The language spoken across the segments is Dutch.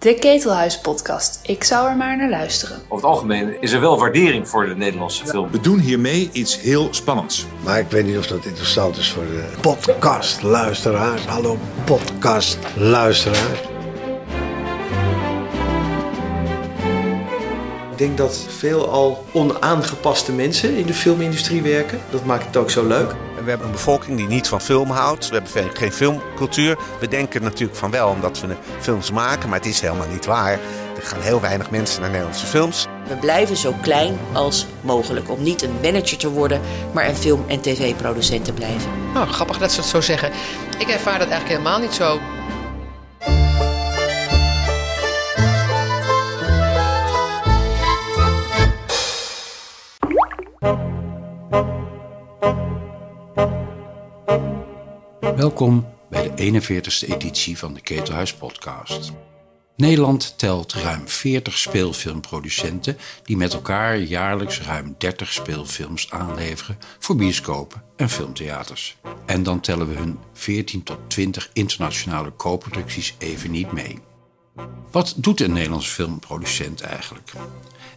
De Ketelhuis podcast. Ik zou er maar naar luisteren. Over het algemeen is er wel waardering voor de Nederlandse film. We doen hiermee iets heel spannends. Maar ik weet niet of dat interessant is voor de podcastluisteraars. Hallo podcastluisteraars. Ik denk dat veel al onaangepaste mensen in de filmindustrie werken. Dat maakt het ook zo leuk. We hebben een bevolking die niet van film houdt. We hebben geen filmcultuur. We denken natuurlijk van wel omdat we films maken, maar het is helemaal niet waar. Er gaan heel weinig mensen naar Nederlandse films. We blijven zo klein als mogelijk om niet een manager te worden, maar een film- en tv-producent te blijven. Nou, grappig dat ze het zo zeggen. Ik ervaar dat eigenlijk helemaal niet zo. Welkom bij de 41ste editie van de Ketelhuis Podcast. Nederland telt ruim 40 speelfilmproducenten die met elkaar jaarlijks ruim 30 speelfilms aanleveren voor bioscopen en filmtheaters. En dan tellen we hun 14 tot 20 internationale co-producties even niet mee. Wat doet een Nederlandse filmproducent eigenlijk?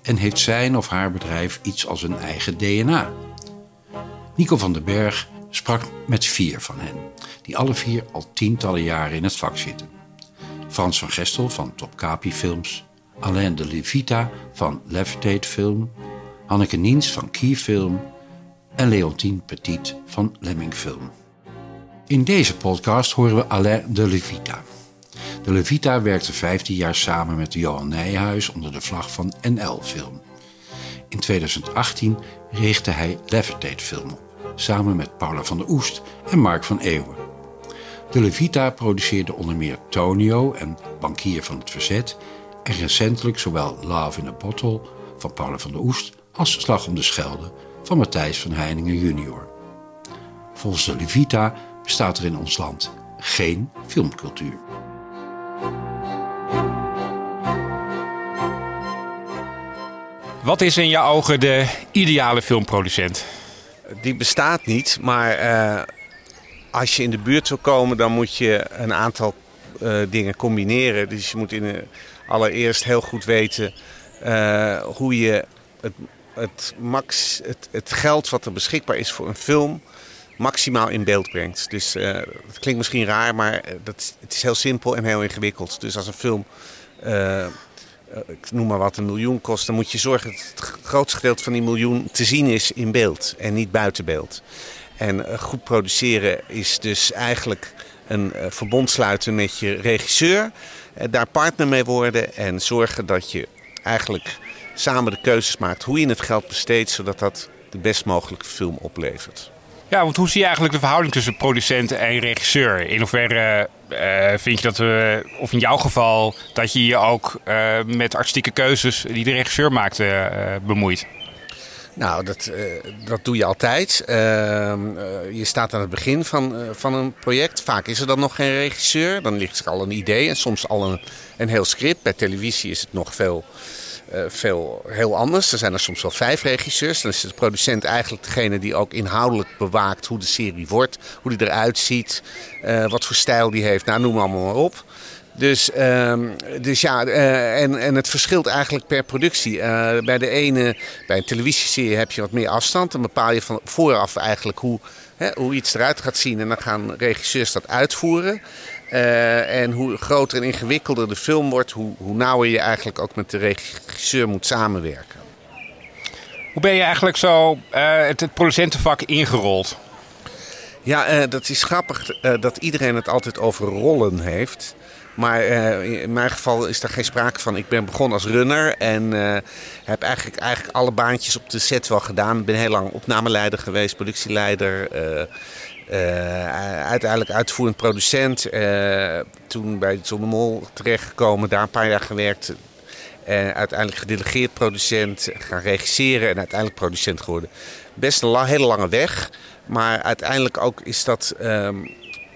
En heeft zijn of haar bedrijf iets als een eigen DNA? Nico van den Berg sprak met vier van hen, die alle vier al tientallen jaren in het vak zitten. Frans van Gestel van Top Capi Films, Alain de Levita van Levitate Film, Hanneke Niens van Key Film en Leontien Petit van Lemming Film. In deze podcast horen we Alain de Levita. De Levita werkte 15 jaar samen met Johan Nijhuis onder de vlag van NL Film. In 2018 richtte hij Levitate Film op samen met Paula van der Oest en Mark van Eeuwen. De Levita produceerde onder meer Tonio en Bankier van het Verzet en recentelijk zowel Love in a Bottle van Paula van der Oest als Slag om de Schelde van Matthijs van Heiningen junior. Volgens de Levita bestaat er in ons land geen filmcultuur. Wat is in jouw ogen de ideale filmproducent? Die bestaat niet, maar uh, als je in de buurt wil komen, dan moet je een aantal uh, dingen combineren. Dus je moet in, uh, allereerst heel goed weten hoe je het, het, max, het, geld wat er beschikbaar is voor een film maximaal in beeld brengt. Dus het klinkt misschien raar, maar dat, het is heel simpel en heel ingewikkeld. Dus als een film ik noem maar wat, een miljoen kost, dan moet je zorgen dat het grootste gedeelte van die miljoen te zien is in beeld en niet buiten beeld. En uh, goed produceren is dus eigenlijk een uh, verbond sluiten met je regisseur, daar partner mee worden en zorgen dat je eigenlijk samen de keuzes maakt hoe je het geld besteedt, zodat dat de best mogelijke film oplevert. Ja, want hoe zie je eigenlijk de verhouding tussen producent en regisseur? In hoeverre uh, vind je dat we, of in jouw geval, dat je je ook uh, met artistieke keuzes die de regisseur maakt uh, bemoeit? Nou, dat, dat doe je altijd. Ehm, je staat aan het begin van, van een project. Vaak is er dan nog geen regisseur. Dan ligt er al een idee en soms al een, een heel script. Bij televisie is het nog veel veel heel anders. Er zijn er soms wel vijf regisseurs. Dan is de producent eigenlijk degene die ook inhoudelijk bewaakt hoe de serie wordt, hoe die eruit ziet, uh, wat voor stijl die heeft. Nou, noem allemaal maar op. Dus, uh, dus ja, uh, en, en het verschilt eigenlijk per productie. bij de ene, bij een televisieserie heb je wat meer afstand. Dan bepaal je van vooraf eigenlijk hoe, hè, hoe iets eruit gaat zien. En dan gaan regisseurs dat uitvoeren. Uh, en hoe groter en ingewikkelder de film wordt, hoe, hoe nauwer je eigenlijk ook met de regisseur moet samenwerken. Hoe ben je eigenlijk zo uh, het, het, producentenvak ingerold? Ja, uh, dat is grappig dat iedereen het altijd over rollen heeft. Maar in mijn geval is daar geen sprake van. Ik ben begonnen als runner en heb eigenlijk, eigenlijk alle baantjes op de set wel gedaan. Ik ben heel lang opnameleider geweest, productieleider. Uh, uiteindelijk uitvoerend producent. Uh, toen bij John de Mol terechtgekomen, daar een paar jaar gewerkt. Uh, uiteindelijk gedelegeerd producent, gaan regisseren en uiteindelijk producent geworden. Best een hele lange weg. Maar uiteindelijk ook is dat, um,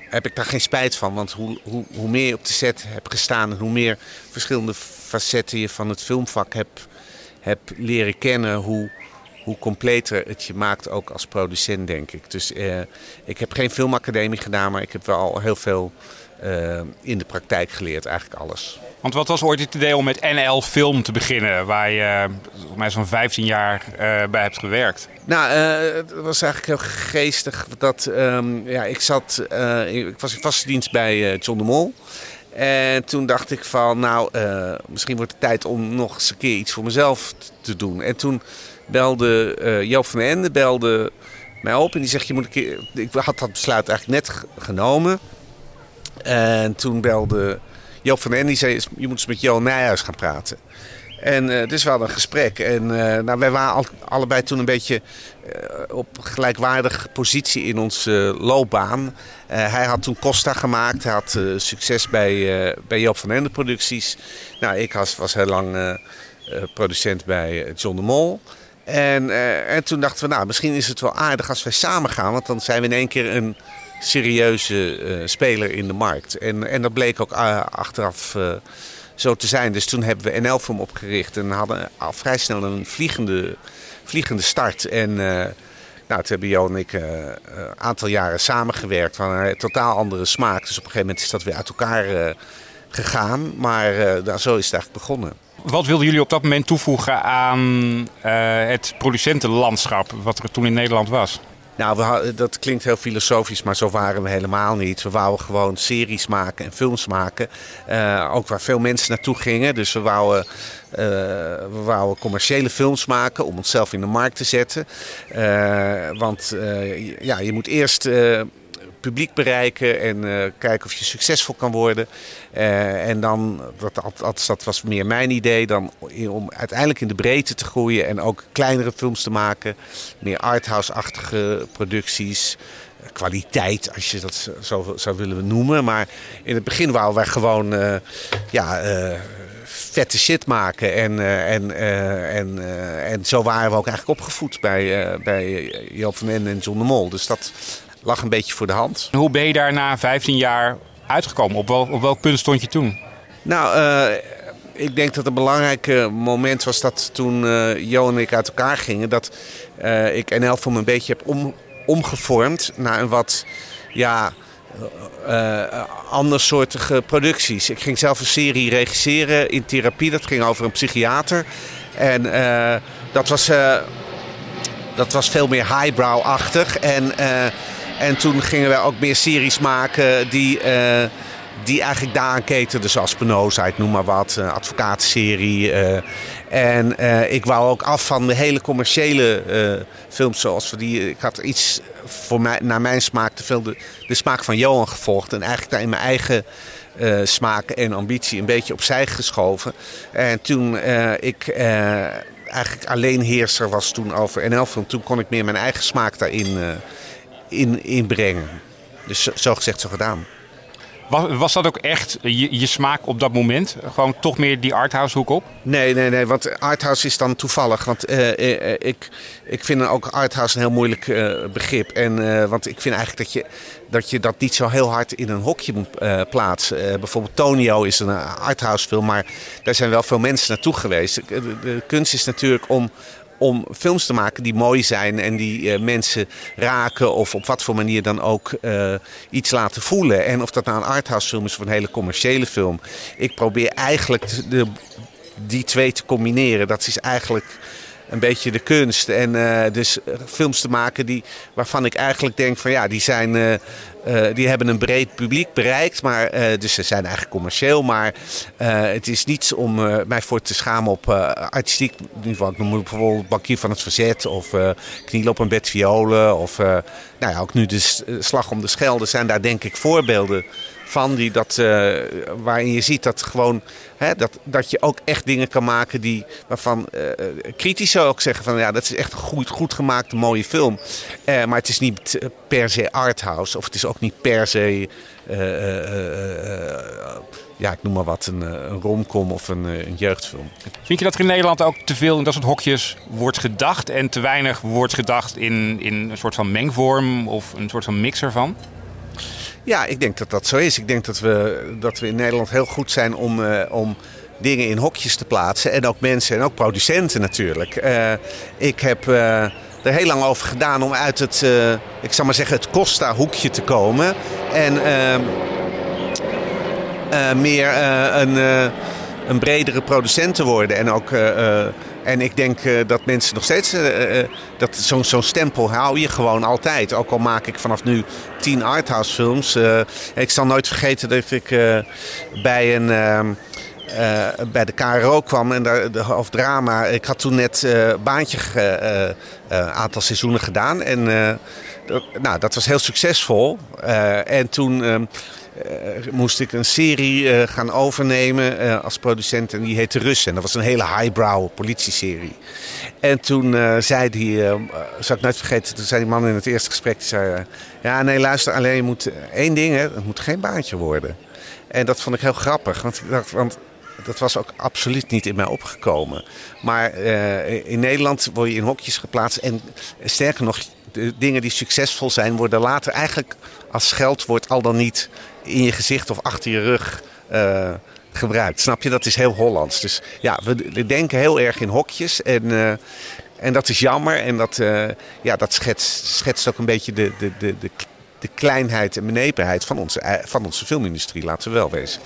heb ik daar geen spijt van. Want hoe, hoe, hoe meer je op de set hebt gestaan hoe meer verschillende facetten je van het filmvak hebt, hebt leren kennen, hoe, hoe completer het je maakt ook als producent, denk ik. Dus eh, ik heb geen filmacademie gedaan, maar ik heb wel heel veel in de praktijk geleerd, eigenlijk alles. Want wat was ooit het idee om met NL Film te beginnen, waar je volgens mij zo'n 15 jaar bij hebt gewerkt? Nou, het was eigenlijk heel geestig. Dat, um, ja, ik, zat, ik was in vaste dienst bij John de Mol. En toen dacht ik van, nou, misschien wordt het tijd om nog eens een keer iets voor mezelf te doen. En toen belde Joop van Ende belde mij op en die zegt, je moet een keer... Ik had dat besluit eigenlijk net genomen. En toen belde Joop van Ende, die zei, je moet eens met Johan Nijhuis gaan praten. En uh, dus we hadden een gesprek. En uh, nou, wij waren al, allebei toen een beetje uh, op gelijkwaardige positie in onze loopbaan. hij had toen Costa gemaakt. Hij had succes bij, bij Joop van Ende producties. Nou, ik was heel lang producent bij John de Mol. En, en toen dachten we, nou, misschien is het wel aardig als wij samen gaan. Want dan zijn we in één keer een serieuze speler in de markt. En, en dat bleek ook achteraf zo te zijn. Dus toen hebben we NL Film opgericht en hadden al vrij snel een vliegende, vliegende start. En nou, toen hebben Jo en ik een aantal jaren samengewerkt van een totaal andere smaak. Dus op een gegeven moment is dat weer uit elkaar gegaan. Maar nou, zo is het eigenlijk begonnen. Wat wilden jullie op dat moment toevoegen aan het producentenlandschap wat er toen in Nederland was? Nou, dat klinkt heel filosofisch, maar zo waren we helemaal niet. We wouden gewoon series maken en films maken. Uh, ook waar veel mensen naartoe gingen. Dus we wouden, uh, we wouden commerciële films maken om onszelf in de markt te zetten. Want ja, je moet eerst publiek bereiken en uh, kijken of je succesvol kan worden. Uh, en dan, dat, dat was meer mijn idee, dan om uiteindelijk in de breedte te groeien en ook kleinere films te maken. Meer arthouse-achtige producties. Kwaliteit, als je dat zo zou willen noemen. Maar in het begin wouden wij gewoon uh, ja, vette shit maken. En, en, en, en zo waren we ook eigenlijk opgevoed bij, bij Joop van Ende en John de Mol. Dus dat lag een beetje voor de hand. Hoe ben je daar na 15 jaar uitgekomen? Op, wel, op welk punt stond je toen? Nou, uh, ik denk dat een belangrijk moment was dat toen uh, Jo en ik uit elkaar gingen. Dat uh, ik NL voor me een beetje heb om, omgevormd naar een wat ja, andersoortige producties. Ik ging zelf een serie regisseren in therapie. Dat ging over een psychiater. En dat was dat was veel meer highbrow-achtig. En en toen gingen we ook meer series maken die, uh, die eigenlijk daaraan ketenden. Zoals Spinoza, ik noem maar wat, een advocaatserie. Uh, en ik wou ook af van de hele commerciële films zoals die... Ik had iets voor mij, naar mijn smaak te veel de, smaak van Johan gevolgd. En eigenlijk daar in mijn eigen... Uh, smaak en ambitie een beetje opzij geschoven. En toen ik uh, eigenlijk alleen heerser was toen over NL-film, toen kon ik meer mijn eigen smaak daarin in, inbrengen. Dus zo gezegd, zo gedaan. Was, was dat ook echt je, je, smaak op dat moment? Gewoon toch meer die arthouse hoek op? Nee, nee, nee. Want arthouse is dan toevallig. Want uh, uh, ik, ik vind ook arthouse een heel moeilijk uh, begrip. En, want ik vind eigenlijk dat je, dat je dat niet zo heel hard in een hokje moet plaatsen. bijvoorbeeld Tonio is een arthouse film. Maar daar zijn wel veel mensen naartoe geweest. De, de kunst is natuurlijk om om films te maken die mooi zijn en die uh, mensen raken of op wat voor manier dan ook uh, iets laten voelen. En of dat nou een arthouse film is of een hele commerciële film. Ik probeer eigenlijk de, die twee te combineren. Dat is eigenlijk een beetje de kunst. En uh, dus films te maken die, waarvan ik eigenlijk denk van ja, die zijn. Uh, die hebben een breed publiek bereikt. Maar, dus ze zijn eigenlijk commercieel. Maar het is niets om mij voor te schamen op artistiek niveau. Ik noem bijvoorbeeld Bankier van het Verzet. Of Kniel op een bed violen. Of nou ja, ook nu de Slag om de Schelde zijn daar denk ik voorbeelden van. Die dat, uh, waarin je ziet dat, gewoon, hè, dat, dat je ook echt dingen kan maken die, waarvan uh, critici ook zeggen van ja, dat is echt een goed, goed gemaakte mooie film. Maar het is niet per se arthouse of het is ook niet per se, ja, ik noem maar wat, een, een romcom of een, een jeugdfilm. Vind je dat er in Nederland ook te veel in dat soort hokjes wordt gedacht en te weinig wordt gedacht in, in een soort van mengvorm of een soort van mix ervan? Ja, ik denk dat dat zo is. Ik denk dat we, dat we in Nederland heel goed zijn om, uh, om dingen in hokjes te plaatsen. En ook mensen en ook producenten natuurlijk. Uh, ik heb uh, er heel lang over gedaan om uit het, ik zal maar zeggen, het Costa-hoekje te komen. En eh, meer eh, een, eh, een bredere producent te worden. En, ook, eh, eh, en ik denk eh, dat mensen nog steeds... eh, eh, dat zo'n zo'n stempel hou je gewoon altijd. Ook al maak ik vanaf nu tien arthouse films. eh, ik zal nooit vergeten dat ik eh, bij een... eh, bij de KRO kwam en daar, de hoofddrama. Ik had toen net eh baantje een aantal seizoenen gedaan. En nou, dat was heel succesvol. Eh, en toen ehm, eh, moest ik een serie eh, gaan overnemen als producent. En die heette Rus. En dat was een hele highbrow politieserie. En toen zei die, zal ik nooit vergeten, toen zei die man in het eerste gesprek, die zei, ja nee luister, alleen je moet één ding, hè, het moet geen baantje worden. En dat vond ik heel grappig, want ik dacht, want dat was ook absoluut niet in mij opgekomen. Maar in Nederland word je in hokjes geplaatst. En sterker nog, dingen die succesvol zijn, worden later eigenlijk als scheldwoord al dan niet in je gezicht of achter je rug eh, gebruikt. Snap je? Dat is heel Hollands. Dus ja, we, denken heel erg in hokjes. En, eh, en dat is jammer. En dat, eh, ja, dat schetst, schetst ook een beetje de, de, de, de, de kleinheid en benepenheid van onze, van onze filmindustrie, laten we wel wezen.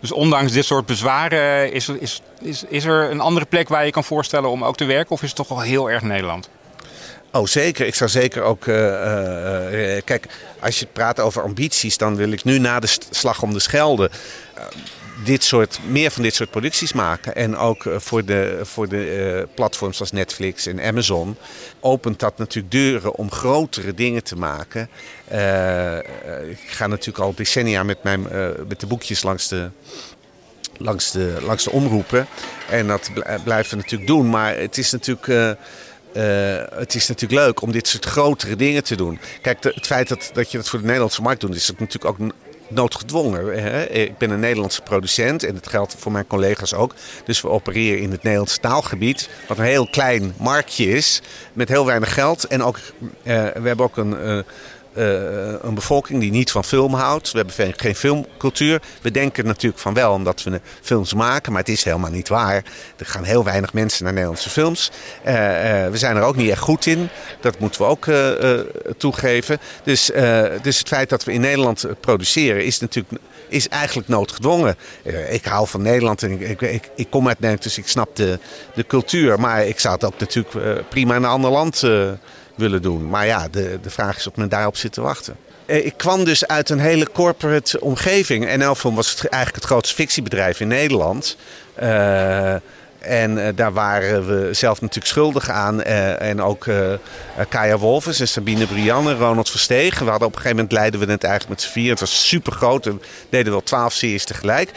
Dus ondanks dit soort bezwaren is, is, is, is er een andere plek waar je kan voorstellen om ook te werken? Of is het toch wel heel erg Nederland? Oh, zeker. Ik zou zeker ook. eh, eh, eh, kijk, als je praat over ambities, dan wil ik nu na de slag om de Schelde. dit soort, meer van dit soort producties maken. En ook voor de, voor de platforms als Netflix en Amazon opent dat natuurlijk deuren om grotere dingen te maken. Ik ga natuurlijk al decennia met, mijn, met de boekjes langs de, langs de, langs de omroepen. En dat bl- blijven we natuurlijk doen. Maar het is natuurlijk. Eh, het is natuurlijk leuk om dit soort grotere dingen te doen. Kijk, het feit dat, dat je dat voor de Nederlandse markt doet, is natuurlijk ook noodgedwongen. Hè? Ik ben een Nederlandse producent en dat geldt voor mijn collega's ook. Dus we opereren in het Nederlandse taalgebied, wat een heel klein marktje is, met heel weinig geld. En ook, eh, we hebben ook een. eh, een bevolking die niet van film houdt. We hebben geen- filmcultuur. We denken natuurlijk van wel omdat we films maken, maar het is helemaal niet waar. Er gaan heel weinig mensen naar Nederlandse films. Eh, eh, we zijn er ook niet echt goed in. Dat moeten we ook eh, eh, toegeven. Dus, eh, dus het feit dat we in Nederland eh, produceren is natuurlijk is eigenlijk noodgedwongen. Eh, ik hou van Nederland en ik, ik, ik, kom uit Nederland, dus ik snap de, de cultuur. Maar ik zou het ook natuurlijk eh, prima in een ander land eh, willen doen. Maar ja, de, de vraag is of men daarop zit te wachten. Eh, Ik kwam dus uit een hele corporate omgeving. En was het, eigenlijk het grootste fictiebedrijf in Nederland. Eh, en eh, daar waren we zelf natuurlijk schuldig aan. En ook Kaya Wolfers en Sabine Brianne, Ronald Verstegen. We hadden op een gegeven moment leidden we het eigenlijk met z'n vier. Het was super groot. We deden wel twaalf series tegelijk.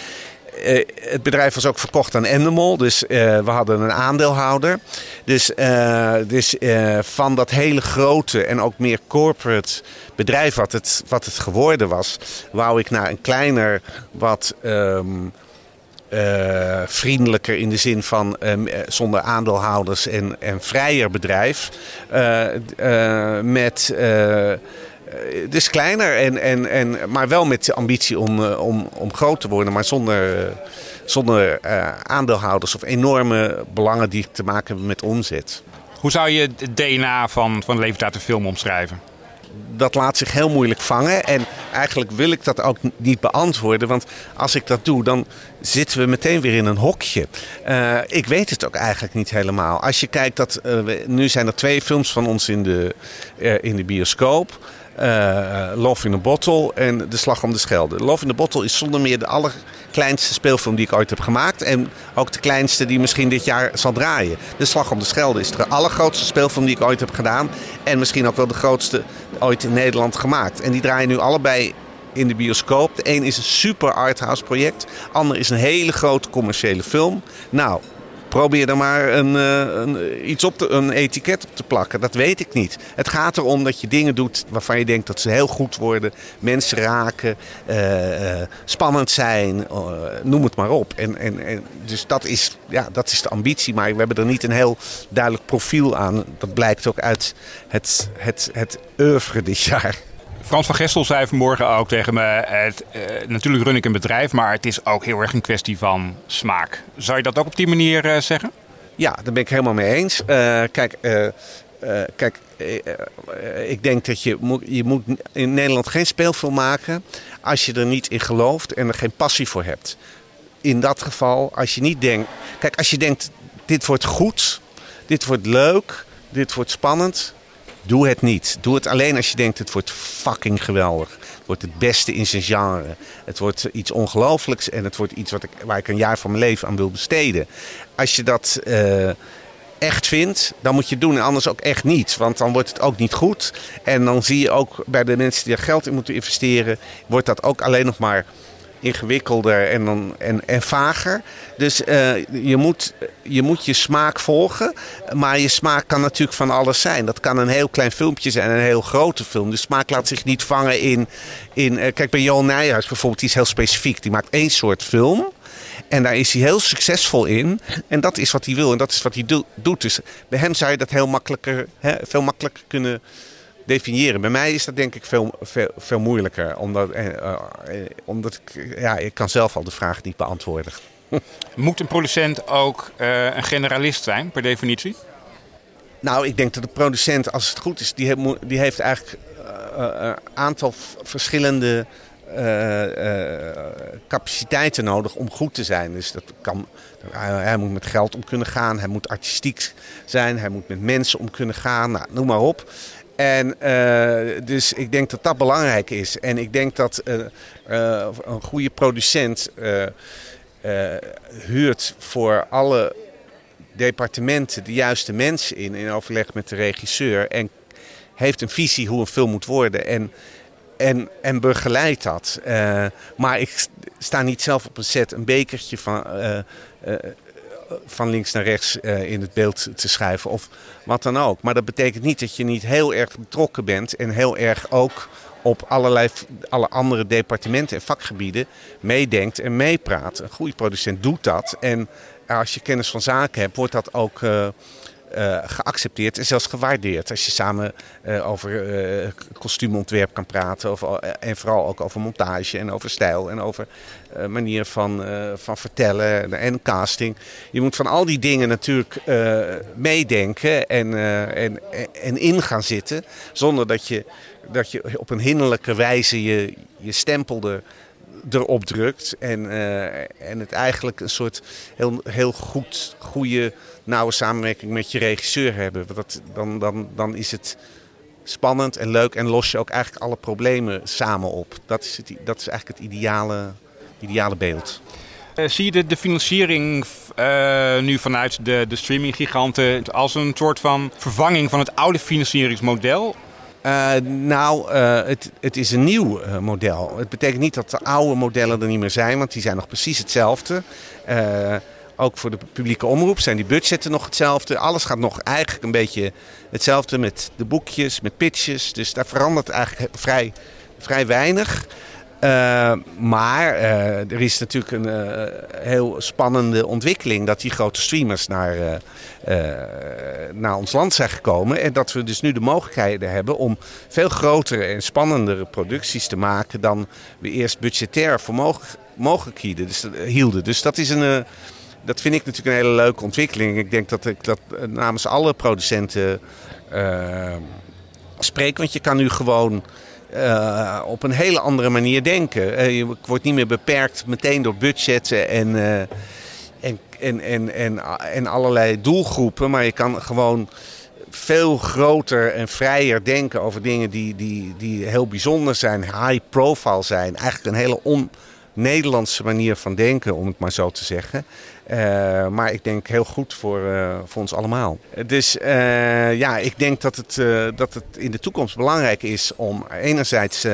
Eh, het bedrijf was ook verkocht aan Endemol, dus eh, we hadden een aandeelhouder. Dus, eh, dus van dat hele grote en ook meer corporate bedrijf wat het, wat het geworden was, wou ik naar een kleiner, wat ehm, eh, vriendelijker in de zin van ehm, eh, zonder aandeelhouders en, en vrijer bedrijf. Met. Eh, dus kleiner, en, en, en, maar wel met de ambitie om, eh, om, om groot te worden, maar zonder, eh, zonder aandeelhouders of enorme belangen die te maken hebben met omzet. Hoe zou je het DNA van, van de film omschrijven? dat laat zich heel moeilijk vangen. En eigenlijk wil ik dat ook niet beantwoorden. Want als ik dat doe, dan zitten we meteen weer in een hokje. Ik weet het ook eigenlijk niet helemaal. Als je kijkt dat. we- nu zijn er twee films van ons in de, in de bioscoop. Eh, Love in a Bottle en De Slag om de Schelde. Love in a Bottle is zonder meer de allerkleinste speelfilm die ik ooit heb gemaakt. En ook de kleinste die misschien dit jaar zal draaien. De Slag om de Schelde is de allergrootste speelfilm die ik ooit heb gedaan. En misschien ook wel de grootste ooit in Nederland gemaakt. En die draaien nu allebei in de bioscoop. De een is een super arthouse project. De ander is een hele grote commerciële film. Nou, probeer er maar een, eh, een, iets op een etiket op te plakken. Dat weet ik niet. Het gaat erom dat je dingen doet waarvan je denkt dat ze heel goed worden. Mensen raken, eh, eh, spannend zijn, eh, noem het maar op. En, en, en, dus dat is, ja, dat is de ambitie. Maar we hebben er niet een heel duidelijk profiel aan. Dat blijkt ook uit het, het, het oeuvre dit jaar. Frans van Gestel zei vanmorgen ook tegen me: het, eh, natuurlijk run ik een bedrijf, maar het is ook heel erg een kwestie van smaak. Zou je dat ook op die manier eh, zeggen? Ja, daar ben ik helemaal mee eens. Eh, kijk, kijk, ik denk dat je moet, je moet in Nederland geen speelfilm maken als je er niet in gelooft en er geen passie voor hebt. In dat geval, als je niet denkt. Kijk, als je denkt: dit wordt goed, dit wordt leuk, dit wordt spannend. Doe het niet. Doe het alleen als je denkt: het wordt fucking geweldig. Het wordt het beste in zijn genre. Het wordt iets ongelooflijks en het wordt iets wat ik, waar ik een jaar van mijn leven aan wil besteden. Als je dat. eh, echt vindt, dan moet je het doen. En anders ook echt niet. Want dan wordt het ook niet goed. En dan zie je ook bij de mensen die er geld in moeten investeren, wordt dat ook alleen nog maar ingewikkelder en, dan, en, en vager. Dus eh, je, moet, je moet je smaak volgen. Maar je smaak kan natuurlijk van alles zijn. Dat kan een heel klein filmpje zijn en een heel grote film. De smaak laat zich niet vangen in... in eh, kijk, bij Johan Nijhuis bijvoorbeeld, die is heel specifiek. Die maakt één soort film. En daar is hij heel succesvol in. En dat is wat hij wil en dat is wat hij do- doet. Dus bij hem zou je dat heel makkelijker, hè, veel makkelijker kunnen definiëren. Bij mij is dat denk ik veel, veel, veel moeilijker. Omdat, eh, eh, omdat ik, ja, ik kan zelf al de vraag niet beantwoorden. Moet een producent ook eh, een generalist zijn, per definitie? Nou, ik denk dat de producent, als het goed is, die heeft, die heeft eigenlijk eh, een aantal verschillende capaciteiten nodig om goed te zijn. Dus dat kan, hij, hij moet met geld om kunnen gaan, hij moet artistiek zijn, hij moet met mensen om kunnen gaan, nou, noem maar op. En eh, dus ik denk dat dat belangrijk is. En ik denk dat eh, eh, een goede producent huurt voor alle departementen de juiste mensen in, in overleg met de regisseur. En heeft een visie hoe een film moet worden. En, en, en begeleidt dat. Maar ik sta niet zelf op een set een bekertje van, van links naar rechts eh, in het beeld te schrijven. Of wat dan ook. Maar dat betekent niet dat je niet heel erg betrokken bent. En heel erg ook op allerlei alle andere departementen en vakgebieden meedenkt en meepraat. Een goede producent doet dat. En als je kennis van zaken hebt, wordt dat ook eh, eh, geaccepteerd en zelfs gewaardeerd. Als je samen eh, over eh, kostuumontwerp kan praten. Of, en vooral ook over montage en over stijl en over manier van, van vertellen en casting. Je moet van al die dingen natuurlijk meedenken en, en, en in gaan zitten. Zonder dat je, dat je op een hinderlijke wijze je, je stempel er erop drukt. En, eh, en het eigenlijk een soort heel, heel goed, goede, nauwe samenwerking met je regisseur hebben. Dat, dan, dan, dan is het spannend en leuk en los je ook eigenlijk alle problemen samen op. Dat is, het, dat is eigenlijk het ideale, ideale beeld. Eh, zie je de, de financiering eh, nu vanuit de, de streaminggiganten als een soort van vervanging van het oude financieringsmodel? Uh, nou, uh, het, het, is een nieuw uh, model. Het betekent niet dat de oude modellen er niet meer zijn, want die zijn nog precies hetzelfde. ook voor de publieke omroep zijn die budgetten nog hetzelfde. Alles gaat nog eigenlijk een beetje hetzelfde met de boekjes, met pitches. Dus daar verandert eigenlijk vrij, vrij weinig. Uh, maar uh, er is natuurlijk een uh, heel spannende ontwikkeling dat die grote streamers naar, naar ons land zijn gekomen. En dat we dus nu de mogelijkheden hebben om veel grotere en spannendere producties te maken dan we eerst budgetair voor mogelijk hielden. Dus, hielden. dus dat is een. dat vind ik natuurlijk een hele leuke ontwikkeling. Ik denk dat ik dat namens alle producenten spreek. Want je kan nu gewoon uh, op een hele andere manier denken. Uh, je wordt niet meer beperkt meteen door budgetten en, uh, en, en, en, en, en allerlei doelgroepen. Maar je kan gewoon veel groter en vrijer denken over dingen die, die, die heel bijzonder zijn, high profile zijn. Eigenlijk een hele on-Nederlandse manier van denken, om het maar zo te zeggen. Uh, maar ik denk heel goed voor, uh, voor ons allemaal. Dus uh, ja, ik denk dat het, dat het in de toekomst belangrijk is om enerzijds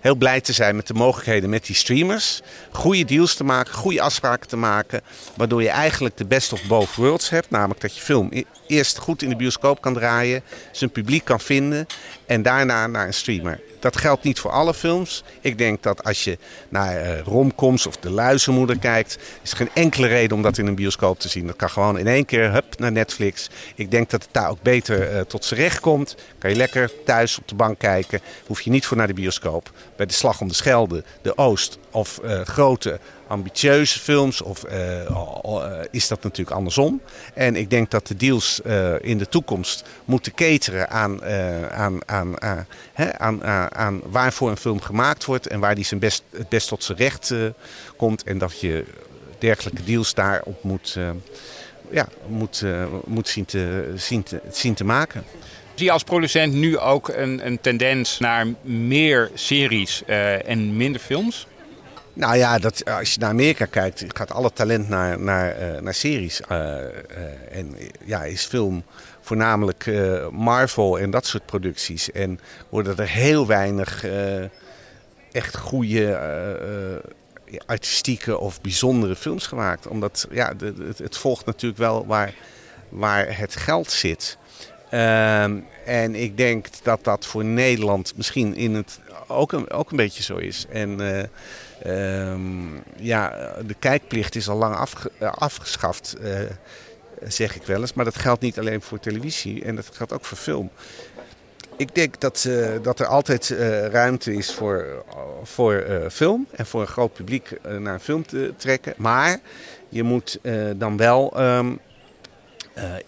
heel blij te zijn met de mogelijkheden met die streamers. Goede deals te maken, goede afspraken te maken. Waardoor je eigenlijk de best of both worlds hebt. Namelijk dat je film eerst goed in de bioscoop kan draaien, zijn publiek kan vinden en daarna naar een streamer. Dat geldt niet voor alle films. Ik denk dat als je naar romcoms of De Luizenmoeder kijkt, is er geen enkele reden om dat in een bioscoop te zien. Dat kan gewoon in één keer hup, naar Netflix. Ik denk dat het daar ook beter uh, tot z'n recht komt. Kan je lekker thuis op de bank kijken. Hoef je niet voor naar de bioscoop. Bij de Slag om de Schelde, de Oost of uh, grote ambitieuze films of uh, is dat natuurlijk andersom. En ik denk dat de deals in de toekomst moeten cateren aan, aan, aan, aan, aan waarvoor een film gemaakt wordt en waar die zijn best, het best tot zijn recht komt. En dat je dergelijke deals daarop moet, ja, moet, moet zien, te, zien, te, zien te maken. Zie je als producent nu ook een, een tendens naar meer series en minder films? Nou ja, dat, als je naar Amerika kijkt, gaat alle talent naar, naar, uh, naar series. Uh, uh, en ja, is film voornamelijk Marvel en dat soort producties. En worden er heel weinig echt goede artistieke of bijzondere films gemaakt. Omdat ja, de, het, volgt natuurlijk wel waar, waar het geld zit. Ehm, en ik denk dat dat voor Nederland misschien in het ook een, ook een beetje zo is. En Um, ja, de kijkplicht is al lang afge afgeschaft, uh, zeg ik wel eens. Maar dat geldt niet alleen voor televisie en dat geldt ook voor film. Ik denk dat, uh, dat er altijd uh, ruimte is voor, voor film en voor een groot publiek naar een film te trekken. Maar je moet dan wel um,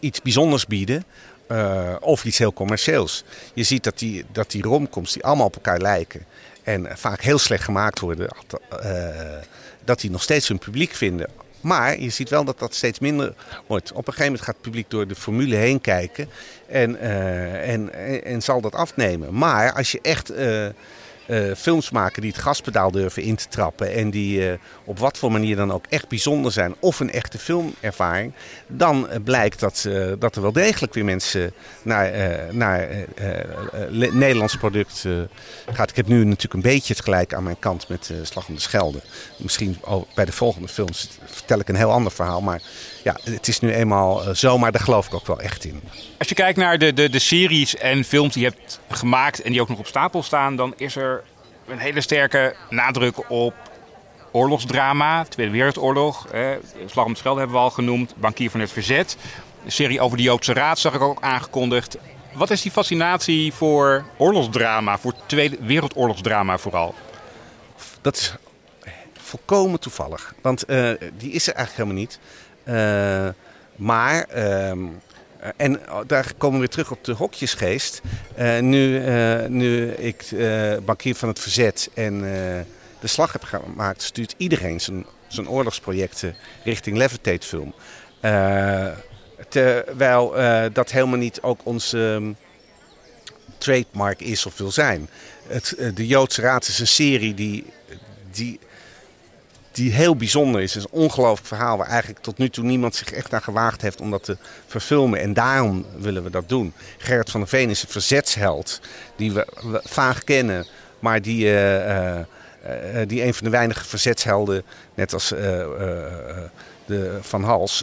iets bijzonders bieden. of iets heel commercieels. Je ziet dat die, dat die romcoms die allemaal op elkaar lijken en vaak heel slecht gemaakt worden, dat die nog steeds hun publiek vinden. Maar je ziet wel dat dat steeds minder wordt. Op een gegeven moment gaat het publiek door de formule heen kijken en, uh, en, en, en, zal dat afnemen. Maar als je echt uh, films maken die het gaspedaal durven in te trappen en die uh, op wat voor manier dan ook echt bijzonder zijn of een echte filmervaring, dan uh, blijkt dat, dat er wel degelijk weer mensen naar, naar Nederlands product gaat. Ik heb nu natuurlijk een beetje het gelijk aan mijn kant met Slag om de Schelde. Misschien bij de volgende films vertel ik een heel ander verhaal, maar ja, het is nu eenmaal zo, maar daar geloof ik ook wel echt in. Als je kijkt naar de, de, de series en films die je hebt gemaakt en die ook nog op stapel staan, dan is er een hele sterke nadruk op oorlogsdrama. Tweede Wereldoorlog, eh, Slag om het Schelde hebben we al genoemd, Bankier van het Verzet. Een serie over de Joodse Raad zag ik ook aangekondigd. Wat is die fascinatie voor oorlogsdrama, voor Tweede Wereldoorlogsdrama vooral? Dat is volkomen toevallig, want uh, die is er eigenlijk helemaal niet. Uh, maar ehm, en uh, daar komen we weer terug op de hokjesgeest. Uh, nu, nu ik bankier van het verzet en de slag heb gemaakt, stuurt iedereen zijn, zijn oorlogsprojecten richting Levitate film. terwijl dat helemaal niet ook onze um, trademark is of wil zijn. Het, de Joodse Raad is een serie die, die die heel bijzonder is. Het is een ongelooflijk verhaal waar eigenlijk tot nu toe niemand zich echt aan gewaagd heeft om dat te verfilmen. En daarom willen we dat doen. Gerrit van der Veen is een verzetsheld die we, vaag kennen, maar die, uh, uh, uh, die een van de weinige verzetshelden, net als de Van Hals,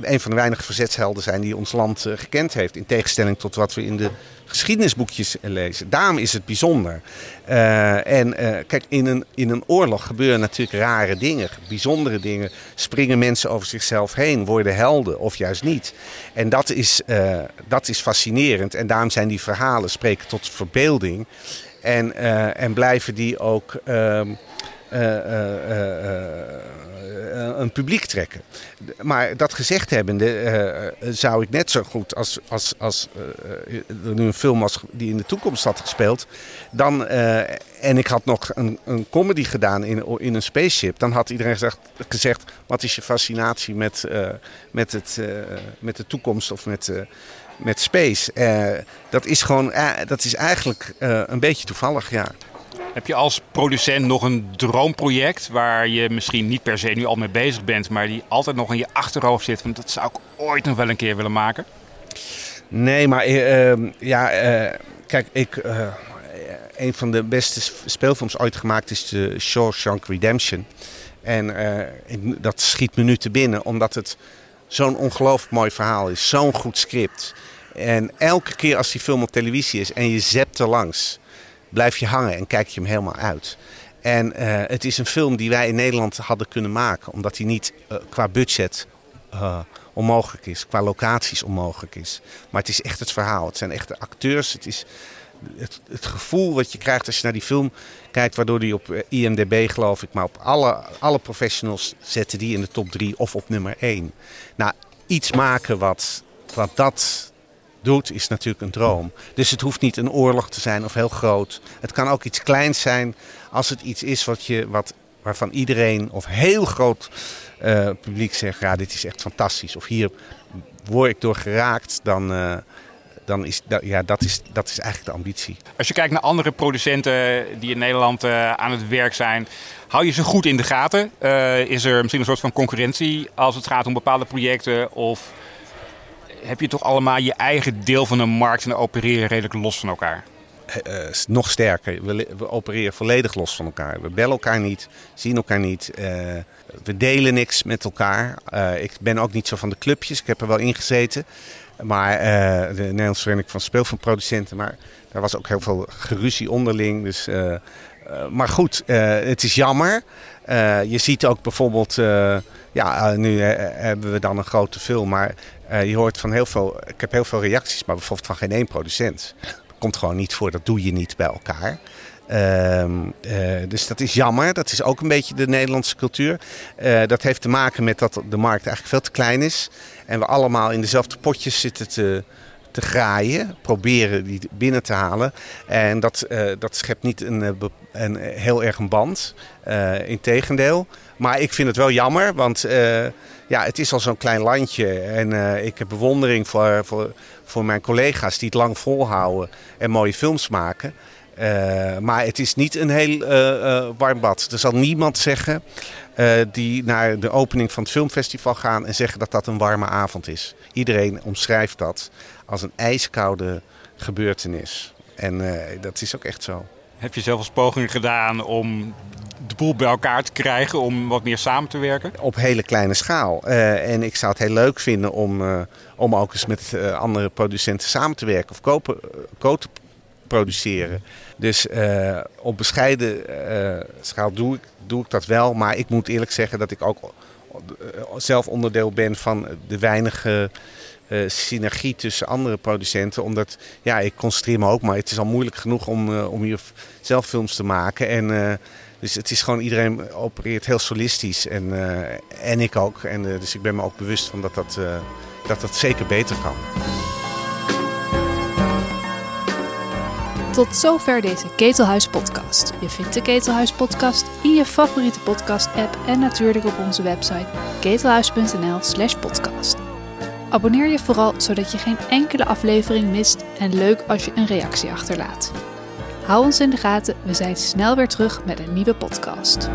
een van de weinige verzetshelden zijn die ons land gekend heeft. In tegenstelling tot wat we in de geschiedenisboekjes lezen. Daarom is het bijzonder. Uh, en uh, kijk, in een, in een oorlog gebeuren natuurlijk rare dingen, bijzondere dingen. Springen mensen over zichzelf heen, worden helden of juist niet. En dat is, uh, dat is fascinerend. En daarom zijn die verhalen spreken tot verbeelding. En, en blijven die ook. Ehm, een publiek trekken. Maar dat gezegd hebbende uh, zou ik net zo goed als, als, als uh, nu een film was die in de toekomst had gespeeld. Dan, en ik had nog een, een comedy gedaan in, in een spaceship. Dan had iedereen gezegd, gezegd wat is je fascinatie met, met, het, met de toekomst of met met space. Dat is gewoon, dat is eigenlijk een beetje toevallig, ja. Heb je als producent nog een droomproject waar je misschien niet per se nu al mee bezig bent, maar die altijd nog in je achterhoofd zit? Want dat zou ik ooit nog wel een keer willen maken. Nee, maar uh, ja, uh, kijk, ik. Uh, een van de beste speelfilms ooit gemaakt is de Shawshank Redemption. En dat schiet me nu te binnen, omdat het zo'n ongelooflijk mooi verhaal is. Zo'n goed script. En elke keer als die film op televisie is en je zept er langs blijf je hangen en kijk je hem helemaal uit. En uh, het is een film die wij in Nederland hadden kunnen maken, omdat hij niet uh, qua budget uh, onmogelijk is, qua locaties onmogelijk is. Maar het is echt het verhaal. Het zijn echte acteurs. Het is het, het gevoel wat je krijgt als je naar die film kijkt, waardoor die op IMDb geloof ik, maar op alle, alle professionals zetten die in de top drie of op nummer één. Nou, iets maken wat, wat dat doet, is natuurlijk een droom. Dus het hoeft niet een oorlog te zijn of heel groot. Het kan ook iets kleins zijn als het iets is wat je, wat, waarvan iedereen of heel groot uh, publiek zegt: ja, dit is echt fantastisch. Of hier word ik door geraakt, dan. Uh, dan is dat, ja, dat, is, dat is eigenlijk de ambitie. Als je kijkt naar andere producenten die in Nederland uh, aan het werk zijn, hou je ze goed in de gaten? Is er misschien een soort van concurrentie als het gaat om bepaalde projecten? Of heb je toch allemaal je eigen deel van de markt en opereren redelijk los van elkaar? Uh, nog sterker, we, opereren volledig los van elkaar. We bellen elkaar niet, zien elkaar niet. Uh, we delen niks met elkaar. Ik ben ook niet zo van de clubjes, ik heb er wel in gezeten. Maar de Nederlandse Vereniging van Speelfilmproducenten. Maar daar was ook heel veel geruzie onderling. Dus, maar goed, het is jammer. je ziet ook bijvoorbeeld, ja, nu hebben we dan een grote film. Maar je hoort van heel veel, ik heb heel veel reacties, maar bijvoorbeeld van geen één producent komt gewoon niet voor. Dat doe je niet bij elkaar. Uh, dus dat is jammer. Dat is ook een beetje de Nederlandse cultuur. Dat heeft te maken met dat de markt eigenlijk veel te klein is. En we allemaal in dezelfde potjes zitten te, te graaien. Proberen die binnen te halen. En dat, uh, dat schept niet een, een, heel erg een band. Integendeel. Maar ik vind het wel jammer. Want ja, het is al zo'n klein landje. En ik heb bewondering voor, voor, voor mijn collega's die het lang volhouden en mooie films maken. Maar het is niet een heel warm bad. Er zal niemand zeggen die naar de opening van het filmfestival gaan en zeggen dat dat een warme avond is. Iedereen omschrijft dat als een ijskoude gebeurtenis. En dat is ook echt zo. Heb je zelf als pogingen gedaan om de boel bij elkaar te krijgen om wat meer samen te werken? Op hele kleine schaal. Uh, en ik zou het heel leuk vinden om, uh, om ook eens met andere producenten samen te werken of kopen, co te produceren. Dus op bescheiden schaal doe ik, doe ik dat wel. Maar ik moet eerlijk zeggen dat ik ook zelf onderdeel ben van de weinige uh, synergie tussen andere producenten. Omdat ja, ik concentreer me ook, maar het is al moeilijk genoeg om, uh, om hier zelf films te maken. En, uh, dus het is gewoon, iedereen opereert heel solistisch. En, en ik ook. En, dus ik ben me ook bewust van dat dat, dat, dat zeker beter kan. Tot zover deze Ketelhuis podcast. Je vindt de Ketelhuis podcast in je favoriete podcast app en natuurlijk op onze website ketelhuis.nl/podcast. Abonneer je vooral zodat je geen enkele aflevering mist en leuk als je een reactie achterlaat. Hou ons in de gaten, we zijn snel weer terug met een nieuwe podcast.